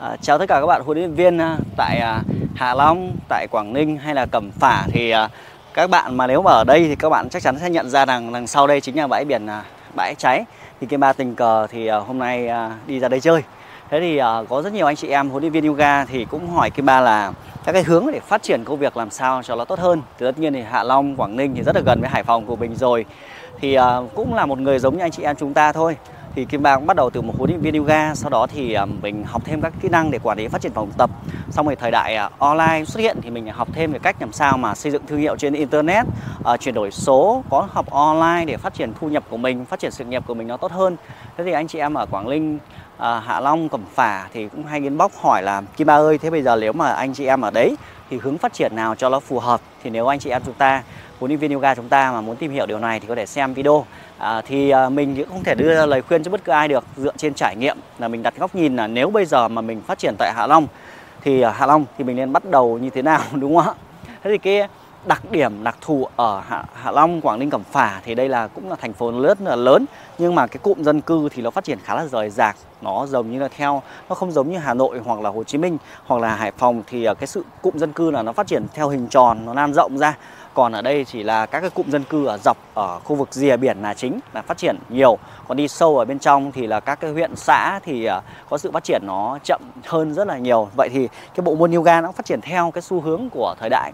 À, chào tất cả các bạn huấn luyện viên tại à, Hạ Long, tại Quảng Ninh hay là Cẩm Phả thì à, các bạn mà nếu mà ở đây thì các bạn chắc chắn sẽ nhận ra rằng đằng sau đây chính là bãi biển à, bãi cháy. Thì Kim Ba tình cờ thì à, hôm nay à, đi ra đây chơi. Thế thì à, có rất nhiều anh chị em huấn luyện viên yoga thì cũng hỏi Kim Ba là các cái hướng để phát triển công việc làm sao cho nó tốt hơn. Thì tất nhiên thì Hạ Long, Quảng Ninh thì rất là gần với Hải Phòng của mình rồi. Thì à, cũng là một người giống như anh chị em chúng ta thôi thì Kim Ba cũng bắt đầu từ một huấn luyện viên yoga, sau đó thì à, mình học thêm các kỹ năng để quản lý phát triển phòng tập. Xong rồi thời đại à, online xuất hiện thì mình học thêm về cách làm sao mà xây dựng thương hiệu trên internet à, chuyển đổi số, có học online để phát triển thu nhập của mình, phát triển sự nghiệp của mình nó tốt hơn. Thế thì anh chị em ở Quảng Ninh Hạ Long, Cẩm Phả thì cũng hay inbox hỏi là, Kim Ba ơi, thế bây giờ nếu mà anh chị em ở đấy thì hướng phát triển nào cho nó phù hợp? Thì nếu anh chị em chúng ta huấn luyện viên yoga chúng ta mà muốn tìm hiểu điều này thì có thể xem video. À, thì à, mình cũng không thể đưa ra lời khuyên cho bất cứ ai được dựa trên trải nghiệm là mình đặt góc nhìn là nếu bây giờ mà mình phát triển tại Hạ Long thì ở Hạ Long thì mình nên bắt đầu như thế nào đúng không ạ? Thế thì cái đặc điểm đặc thù ở Hạ, Hạ Long, Quảng Ninh, Cẩm Phả thì đây là cũng là thành phố rất là lớn. Nhưng mà cái cụm dân cư thì nó phát triển khá là rời rạc. Nó giống như là theo nó không giống như Hà Nội hoặc là Hồ Chí Minh hoặc là Hải Phòng thì ờ, cái sự cụm dân cư là nó phát triển theo hình tròn nó lan rộng ra. Còn ở đây chỉ là các cái cụm dân cư ở dọc ở khu vực rìa biển là chính là phát triển nhiều. Còn đi sâu ở bên trong thì là các cái huyện xã thì ờ, có sự phát triển nó chậm hơn rất là nhiều. Vậy thì cái bộ môn yoga nó phát triển theo cái xu hướng của thời đại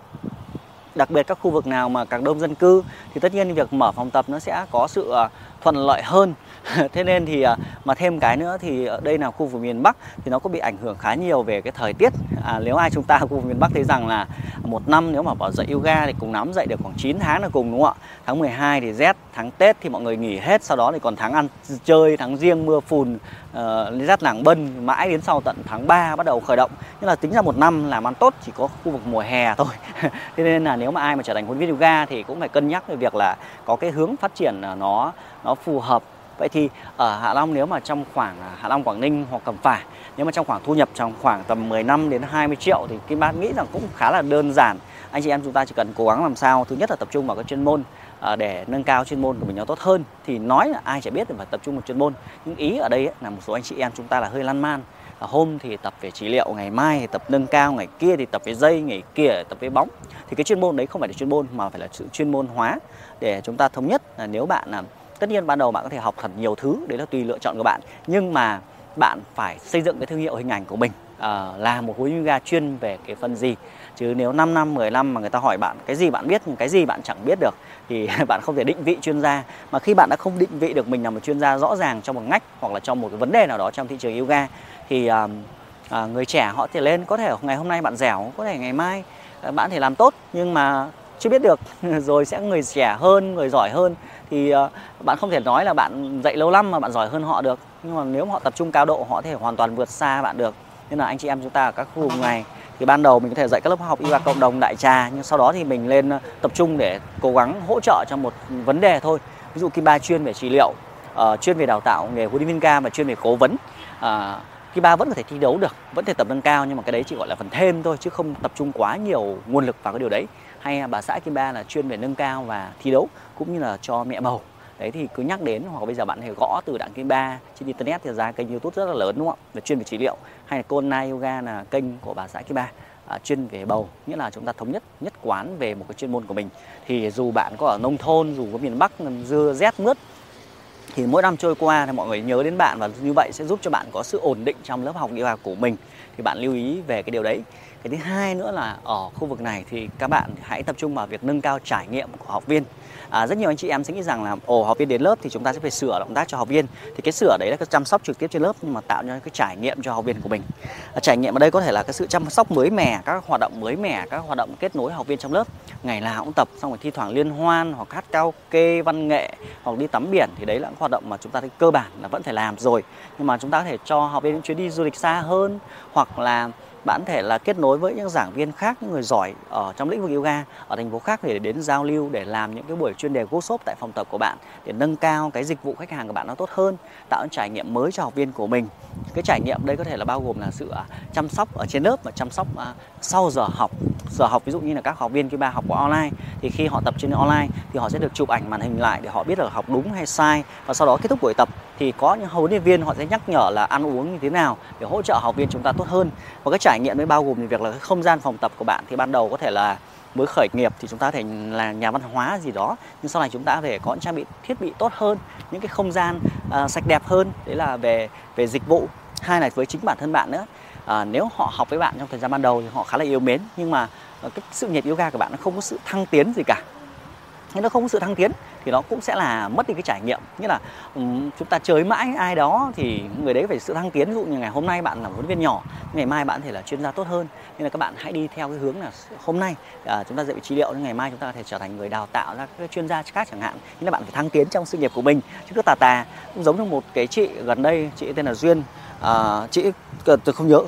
đặc biệt các khu vực nào mà càng đông dân cư thì tất nhiên việc mở phòng tập nó sẽ có sự à, thuận lợi hơn. Thế nên thì à, mà thêm cái nữa thì ở đây là khu vực miền Bắc thì nó có bị ảnh hưởng khá nhiều về cái thời tiết. À, nếu ai chúng ta ở khu vực miền Bắc thấy rằng là một năm nếu mà bảo dạy yoga thì cùng nắm dạy được khoảng 9 tháng là cùng đúng không ạ? Tháng 12 thì rét tháng Tết thì mọi người nghỉ hết sau đó thì còn tháng ăn chơi tháng riêng mưa phùn uh, rét làng bân mãi đến sau tận tháng 3 bắt đầu khởi động. Nhưng là tính ra một năm làm ăn tốt chỉ có khu vực mùa hè thôi. Thế nên là nếu mà ai mà trở thành huấn luyện viên yoga thì cũng phải cân nhắc về việc là có cái hướng phát triển à, nó nó phù hợp. Vậy thì ở Hạ Long nếu mà trong khoảng à, Hạ Long Quảng Ninh hoặc Cẩm Phả nếu mà trong khoảng thu nhập trong khoảng tầm 10 năm đến 20 triệu thì Kim Bát nghĩ rằng cũng khá là đơn giản. Anh chị em chúng ta chỉ cần cố gắng làm sao thứ nhất là tập trung vào cái chuyên môn à, để nâng cao chuyên môn của mình nó tốt hơn. Thì nói là ai chả biết thì phải tập trung vào chuyên môn. Nhưng ý ở đây ấy, là một số anh chị em chúng ta là hơi lan man. Ờ, hôm thì tập về trị liệu, ngày mai thì tập nâng cao, ngày kia thì tập về dây, ngày kia tập về bóng. Thì cái chuyên môn đấy không phải là chuyên môn mà phải là sự chuyên môn hóa để chúng ta thống nhất. Là nếu bạn là tất nhiên ban đầu bạn có thể học thật nhiều thứ, đấy là tùy lựa chọn của bạn. Nhưng mà bạn phải xây dựng cái thương hiệu hình ảnh của mình uh, là một huấn yoga chuyên về cái phần gì? Chứ nếu 5 năm 10 năm mà người ta hỏi bạn cái gì bạn biết nhưng cái gì bạn chẳng biết được thì bạn không thể định vị chuyên gia. Mà khi bạn đã không định vị được mình là một chuyên gia rõ ràng trong một ngách hoặc là trong một cái vấn đề nào đó trong thị trường yoga thì uh, uh, người trẻ họ thể lên có thể ngày hôm nay bạn dẻo có thể ngày mai bạn thể làm tốt nhưng mà chưa biết được rồi sẽ người trẻ hơn người giỏi hơn. Thì uh, bạn không thể nói là bạn dạy lâu năm mà bạn giỏi hơn họ được. Nhưng mà nếu họ tập trung cao độ họ có thể hoàn toàn vượt xa bạn được nên là anh chị em chúng ta ở các khu vực này thì ban đầu mình có thể dạy các lớp học y học cộng đồng đại trà nhưng sau đó thì mình lên ờ, tập trung để cố gắng hỗ trợ cho một vấn đề thôi. Ví dụ Kim Ba chuyên về trị liệu uh, chuyên về đào tạo nghề huấn luyện viên ca và chuyên về cố vấn. Ờ, uh, Kim Ba vẫn có thể thi đấu được vẫn thể tập nâng cao nhưng mà cái đấy chỉ gọi là phần thêm thôi chứ không tập trung quá nhiều nguồn lực vào cái điều đấy. Hay à, bà xã Kim Ba là chuyên về nâng cao và thi đấu cũng như là cho mẹ bầu đấy thì cứ nhắc đến hoặc bây giờ bạn hãy gõ từ đặng kim ba trên internet thì ra kênh youtube rất là lớn đúng không? Ạ chuyên về trị liệu. Hay là Kona yoga là kênh của bà xã kim ba à, chuyên về bầu. Nghĩa là chúng ta thống nhất nhất quán về một cái chuyên môn của mình. Thì dù bạn có ở nông thôn dù có miền bắc dưa rét mướt thì mỗi năm trôi qua thì mọi người nhớ đến bạn và như vậy sẽ giúp cho bạn có sự ổn định trong lớp học yoga của mình. Thì bạn lưu ý về cái điều đấy cái thứ hai nữa là ở khu vực này thì các bạn hãy tập trung vào việc nâng cao trải nghiệm của học viên. À, rất nhiều anh chị em sẽ nghĩ rằng là ồ học viên đến lớp thì chúng ta sẽ phải sửa động tác cho học viên. Thì cái sửa đấy là cái chăm sóc trực tiếp trên lớp nhưng mà tạo ra cái trải nghiệm cho học viên của mình. À, trải nghiệm ở đây có thể là cái sự chăm sóc mới mẻ các hoạt động mới mẻ các hoạt động kết nối học viên trong lớp. Ngày nào cũng tập xong rồi thi thoảng liên hoan hoặc hát cao kê văn nghệ hoặc đi tắm biển thì đấy là những hoạt động mà chúng ta thấy cơ bản là vẫn phải làm rồi. Nhưng mà chúng ta có thể cho học viên những chuyến đi du lịch xa hơn hoặc là bạn có thể là kết nối với những giảng viên khác, những người giỏi ở trong lĩnh vực yoga ở thành phố khác để đến giao lưu, để làm những cái buổi chuyên đề workshop tại phòng tập của bạn để nâng cao cái dịch vụ khách hàng của bạn nó tốt hơn, tạo những trải nghiệm mới cho học viên của mình. Cái trải nghiệm đây có thể là bao gồm là sự à, chăm sóc ở trên lớp và chăm sóc à, sau giờ học. Giờ học ví dụ như là các học viên khi ba học qua online thì khi họ tập trên online thì họ sẽ được chụp ảnh màn hình lại để họ biết là học đúng hay sai và sau đó kết thúc buổi tập thì có những huấn luyện viên họ sẽ nhắc nhở là ăn uống như thế nào để hỗ trợ học viên chúng ta tốt hơn. Và cái trải nghiệm mới bao gồm việc là cái không gian phòng tập của bạn. Thì ban đầu có thể là mới khởi nghiệp thì chúng ta có thể là nhà văn hóa gì đó nhưng sau này chúng ta có những có trang bị thiết bị tốt hơn những cái không gian uh, sạch đẹp hơn. Đấy là về về dịch vụ. Hai là với chính bản thân bạn nữa. À, nếu họ học với bạn trong thời gian ban đầu thì họ khá là yêu mến nhưng mà ờ, cái sự nghiệp yoga của bạn nó không có sự thăng tiến gì cả nhưng nó không có sự thăng tiến thì nó cũng sẽ là mất đi cái trải nghiệm. Như là um, chúng ta chơi mãi ai đó thì người đấy phải sự thăng tiến. Ví dụ như ngày hôm nay bạn là huấn viên nhỏ ngày mai bạn có thể là chuyên gia tốt hơn. Nên là các bạn hãy đi theo cái hướng là hôm nay à, chúng ta dạy trị liệu nhưng ngày mai chúng ta có thể trở thành người đào tạo ra các chuyên gia khác chẳng hạn. Nên là bạn phải thăng tiến trong sự nghiệp của mình. Chứ cứ tà tà cũng giống như một cái chị gần đây chị tên là duyên à, chị ờ, tôi không nhớ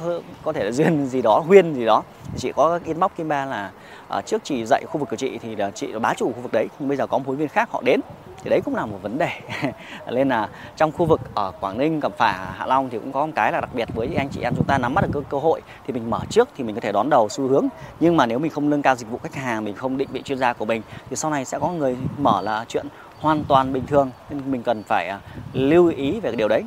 có thể là duyên gì đó huyên gì đó chị có inbox kim ba là à, trước chị dạy khu vực của chị thì là chị là bá chủ khu vực đấy nhưng bây giờ có một huấn viên khác họ đến thì đấy cũng là một vấn đề. Nên là trong khu vực ở Quảng Ninh, Cẩm Phả, Hạ Long thì cũng có một cái là đặc biệt với anh chị em chúng ta nắm bắt được cơ, cơ hội thì mình mở trước thì mình có thể đón đầu xu hướng. Nhưng mà nếu mình không nâng cao dịch vụ khách hàng mình không định vị chuyên gia của mình thì sau này sẽ có người mở là chuyện hoàn toàn bình thường. Nên mình cần phải ờ, lưu ý về cái điều đấy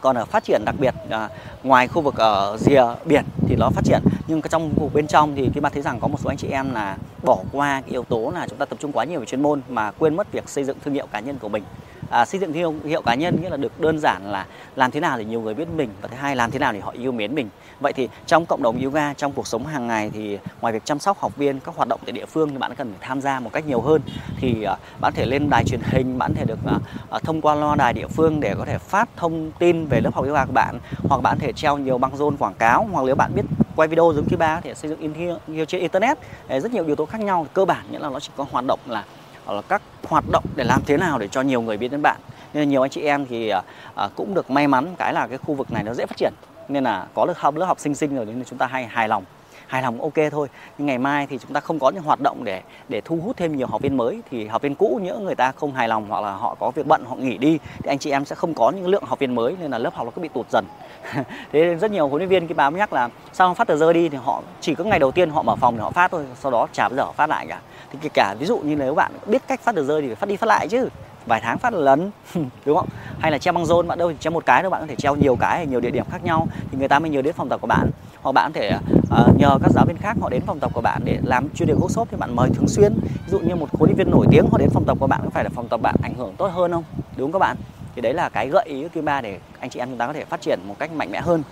còn ở phát triển đặc biệt à, ngoài khu vực ở rìa biển thì nó phát triển. Nhưng trong khu vực bên trong thì kim ba thấy rằng có một số anh chị em là bỏ qua cái yếu tố là chúng ta tập trung quá nhiều về chuyên môn mà quên mất việc xây dựng thương hiệu cá nhân của mình à, xây dựng thương hiệu cá nhân nghĩa là được đơn giản là làm thế nào để nhiều người biết mình và thứ hai làm thế nào để họ yêu mến mình. Vậy thì trong cộng đồng yoga trong cuộc sống hàng ngày thì ngoài việc chăm sóc học viên các hoạt động tại địa phương thì bạn cần phải tham gia một cách nhiều hơn. Thì à, bạn thể lên đài truyền hình bạn thể được à, à, thông qua loa đài địa phương để có thể phát thông tin về lớp học yoga của bạn. Hoặc bạn thể treo nhiều băng rôn quảng cáo. Hoặc nếu bạn biết quay video giống thứ ba thì xây dựng in trên internet. Rất nhiều yếu tố khác nhau cơ bản nghĩa là nó chỉ có hoạt động là là các hoạt động để làm thế nào để cho nhiều người biết đến bạn. Nên là nhiều anh chị em thì à, à cũng được may mắn cái là cái khu vực này nó dễ phát triển. Nên là có được học lớp học sinh sinh rồi nên chúng ta hay hài lòng. Hài lòng ok thôi. Nhưng ngày mai thì chúng ta không có những hoạt động để để thu hút thêm nhiều học viên mới. Thì học viên cũ nhỡ người ta không hài lòng hoặc là họ có việc bận họ nghỉ đi thì anh chị em sẽ không có những lượng học viên mới nên là lớp học nó cứ bị tụt dần. Thế nên rất nhiều huấn luyện viên khi báo nhắc là sao phát tờ rơi đi thì họ chỉ có ngày đầu tiên họ mở phòng thì họ phát thôi sau đó chả bao giờ họ phát lại cả thì kể cả ví dụ như nếu bạn biết cách phát được rơi thì phải phát đi phát lại chứ. Vài tháng phát là lần đúng không? Hay là treo băng rôn bạn đâu thì treo một cái đâu bạn có thể treo nhiều cái ở nhiều địa điểm khác nhau. Thì người ta mới nhớ đến phòng tập của bạn. Hoặc bạn có thể uh, nhờ các giáo viên khác họ đến phòng tập của bạn để làm chuyên đề workshop thì bạn mời thường xuyên. Ví dụ như một huấn luyện viên nổi tiếng họ đến phòng tập của bạn có phải là phòng tập bạn ảnh hưởng tốt hơn không? Đúng không các bạn? Thì đấy là cái gợi ý thứ ba để anh chị em chúng ta có thể phát triển một cách mạnh mẽ hơn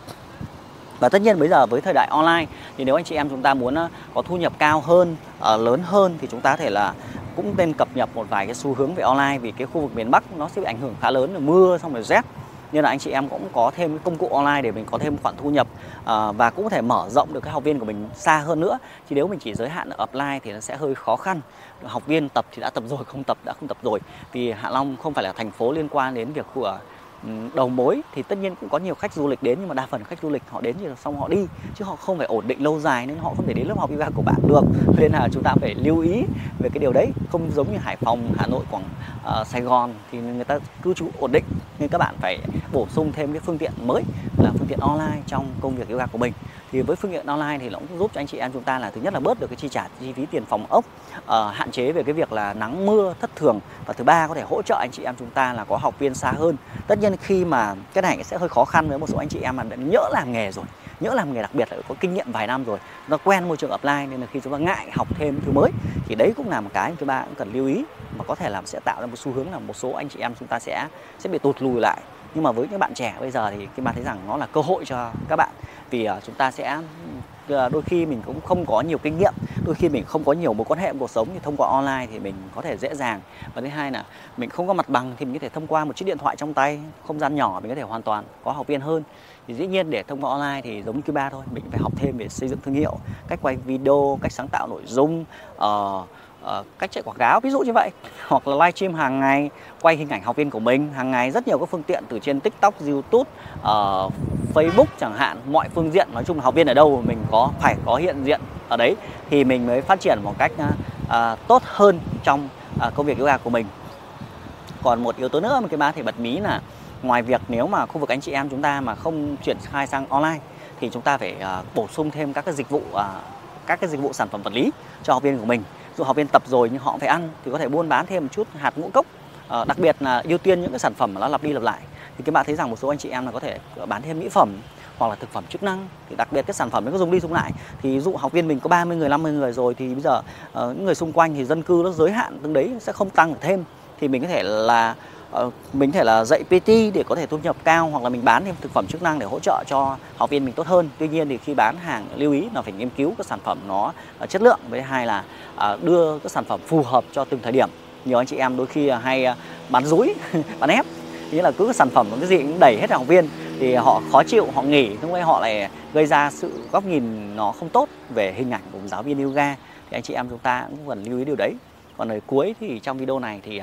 và tất nhiên bây giờ với thời đại online thì nếu anh chị em chúng ta muốn ờ, có thu nhập cao hơn ờ, lớn hơn thì chúng ta có thể là cũng nên cập nhật một vài cái xu hướng về online vì cái khu vực miền Bắc nó sẽ bị ảnh hưởng khá lớn là mưa xong rồi rét. Nên là anh chị em cũng có thêm cái công cụ online để mình có thêm khoản thu nhập à, và cũng có thể mở rộng được cái học viên của mình xa hơn nữa. Thì nếu mình chỉ giới hạn ở offline thì nó sẽ hơi khó khăn. Học viên tập thì đã tập rồi không tập đã không tập rồi. Vì Hạ Long không phải là thành phố liên quan đến việc của Ừ, đầu mối thì tất nhiên cũng có nhiều khách du lịch đến, nhưng mà đa phần khách du lịch họ đến thì xong họ đi, chứ họ không phải ổn định lâu dài nên họ không thể đến lớp học yoga của bạn được. Nên là chúng ta phải lưu ý về cái điều đấy, không giống như Hải Phòng, Hà Nội, Quảng uh, Sài Gòn thì người ta cư trú ổn định nên các bạn phải bổ sung thêm cái phương tiện mới là phương tiện online trong công việc yoga của mình. Thì với phương tiện online thì nó cũng giúp cho anh chị em chúng ta là thứ nhất là bớt được cái chi trả chi phí tiền phòng ốc uh, hạn chế về cái việc là nắng mưa thất thường. Và thứ ba có thể hỗ trợ anh chị em chúng ta là có học viên xa hơn. Tất nhiên khi mà cái này sẽ hơi khó khăn với một số anh chị em mà đã nhỡ làm nghề rồi nhỡ làm nghề đặc biệt là có kinh nghiệm vài năm rồi nó quen môi trường offline nên là khi chúng ta ngại học thêm thứ mới thì đấy cũng là một cái thứ ba cũng cần lưu ý mà có thể làm sẽ tạo ra một xu hướng là một số anh chị em chúng ta sẽ sẽ bị tụt lùi lại. Nhưng mà với những bạn trẻ bây giờ thì Kim bạn thấy rằng nó là cơ hội cho các bạn. Vì ờ, chúng ta sẽ ừ, ờ, đôi khi mình cũng không có nhiều kinh nghiệm đôi khi mình không có nhiều mối quan hệ cuộc sống thì thông qua online thì mình có thể dễ dàng. Và thứ hai là mình không có mặt bằng thì mình có thể thông qua một chiếc điện thoại trong tay không gian nhỏ mình có thể hoàn toàn có học viên hơn. Thì dĩ nhiên để thông qua online thì giống như ba thôi mình phải học thêm về xây dựng thương hiệu cách quay video cách sáng tạo nội dung uh, uh, cách chạy quảng cáo ví dụ như vậy. Hoặc là livestream hàng ngày quay hình ảnh học viên của mình. Hàng ngày rất nhiều các phương tiện từ trên tiktok youtube uh, Facebook chẳng hạn. Mọi phương diện nói chung là học viên ở đâu mình có phải có hiện diện ở đấy thì mình mới phát triển một cách uh, tốt hơn trong uh, công việc yoga của mình. Còn một yếu tố nữa mà cái ba thể bật mí là ngoài việc nếu mà khu vực anh chị em chúng ta mà không chuyển khai sang online thì chúng ta phải uh, bổ sung thêm các cái dịch vụ uh, các cái dịch vụ sản phẩm vật lý cho học viên của mình dù học viên tập rồi nhưng họ phải ăn thì có thể buôn bán thêm một chút hạt ngũ cốc. À, đặc biệt là ưu tiên những cái sản phẩm mà nó lặp đi lặp lại. Thì các bạn thấy rằng một số anh chị em là có thể bán thêm mỹ phẩm hoặc là thực phẩm chức năng. Thì đặc biệt cái sản phẩm nó có dùng đi dùng lại. Thì ví dụ học viên mình có 30 người 50 người rồi thì bây giờ uh, những người xung quanh thì dân cư nó giới hạn tương đấy sẽ không tăng được thêm. Thì mình có thể là Ờ, mình thể là dạy PT để có thể thu nhập cao hoặc là mình bán thêm thực phẩm chức năng để hỗ trợ cho học viên mình tốt hơn. Tuy nhiên thì khi bán hàng, lưu ý là phải nghiên cứu các sản phẩm nó ờ, chất lượng với hai là ờ, đưa các sản phẩm phù hợp cho từng thời điểm. Nhiều anh chị em đôi khi hay bán dối bán ép. Nghĩa là cứ sản phẩm cái gì cũng đẩy hết học viên thì họ khó chịu, họ nghỉ, lúc ấy họ lại gây ra sự góc nhìn nó không tốt về hình ảnh của giáo viên yoga. Thì anh chị em chúng ta cũng cần lưu ý điều đấy. Còn lời cuối thì trong video này thì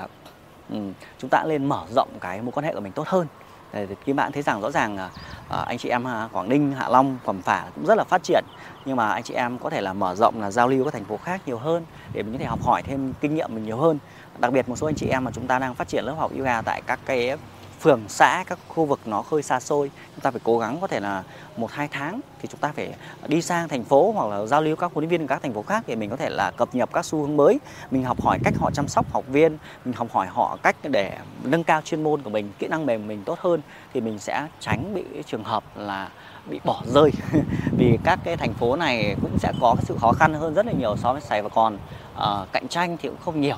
Ừ, chúng ta lên mở rộng cái mối quan hệ của mình tốt hơn. Thì các bạn thấy rằng rõ ràng à, à, anh chị em à, Quảng Ninh, Hạ Long, Cẩm Phả cũng rất là phát triển nhưng mà anh chị em có thể là mở rộng là giao lưu các thành phố khác nhiều hơn để mình có thể học hỏi thêm kinh nghiệm mình nhiều hơn. Đặc biệt một số anh chị em mà chúng ta đang phát triển lớp học yoga tại các cái phường xã các khu vực nó hơi xa xôi chúng ta phải cố gắng có thể là một hai tháng thì chúng ta phải đi sang thành phố hoặc là giao lưu các huấn luyện viên các thành phố khác để mình có thể là cập nhật các xu hướng mới. Mình học hỏi cách họ chăm sóc học viên mình học hỏi họ cách để nâng cao chuyên môn của mình kỹ năng mềm mình tốt hơn thì mình sẽ tránh bị trường hợp là bị bỏ rơi. Vì các cái thành phố này cũng sẽ có cái sự khó khăn hơn rất là nhiều so với Sài và còn uh, ờ, cạnh tranh thì cũng không nhiều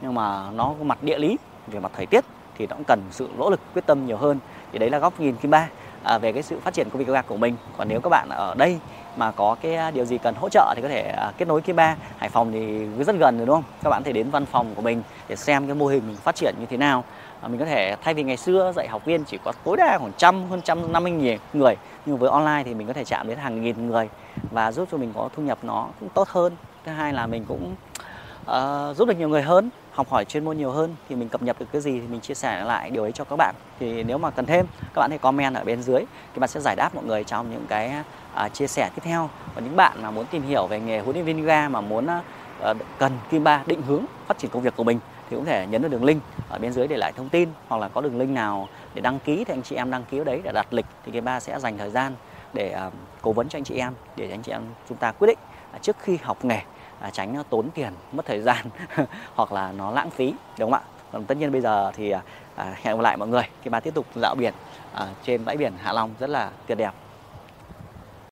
nhưng mà nó có mặt địa lý về mặt thời tiết thì nó cũng cần sự nỗ lực quyết tâm nhiều hơn. Thì đấy là góc nhìn thứ ba à, về cái sự phát triển công việc yoga của mình. Còn nếu các bạn ở đây mà có cái à, điều gì cần hỗ trợ thì có thể à, kết nối Kim Ba Hải Phòng thì rất gần rồi đúng không? Các bạn có thể đến văn phòng của mình để xem cái mô hình mình phát triển như thế nào. À, mình có thể thay vì ngày xưa dạy học viên chỉ có tối đa khoảng trăm hơn trăm năm mươi người nhưng với online thì mình có thể chạm đến hàng nghìn người và giúp cho mình có thu nhập nó cũng tốt hơn. Thứ hai là mình cũng uh, giúp được nhiều người hơn học hỏi chuyên môn nhiều hơn thì mình cập nhật được cái gì thì mình chia sẻ lại điều ấy cho các bạn. Thì nếu mà cần thêm các bạn hãy comment ở bên dưới thì bạn sẽ giải đáp mọi người trong những cái à, chia sẻ tiếp theo. Và những bạn mà muốn tìm hiểu về nghề huấn luyện viên ga mà muốn à, ờ, cần Kim Ba định hướng phát triển công việc của mình thì cũng thể nhấn vào đường link ở bên dưới để lại thông tin hoặc là có đường link nào để đăng ký thì anh chị em đăng ký ở đấy để đặt lịch thì cái Ba sẽ dành thời gian để uh, cố vấn cho anh chị em để anh chị em chúng ta quyết định à, trước khi học nghề à, tránh tốn tiền mất thời gian hoặc là nó lãng phí đúng không ạ? Còn tất nhiên bây giờ thì à, hẹn gặp lại mọi người khi mà tiếp tục dạo biển à, trên bãi biển Hạ Long rất là tuyệt đẹp.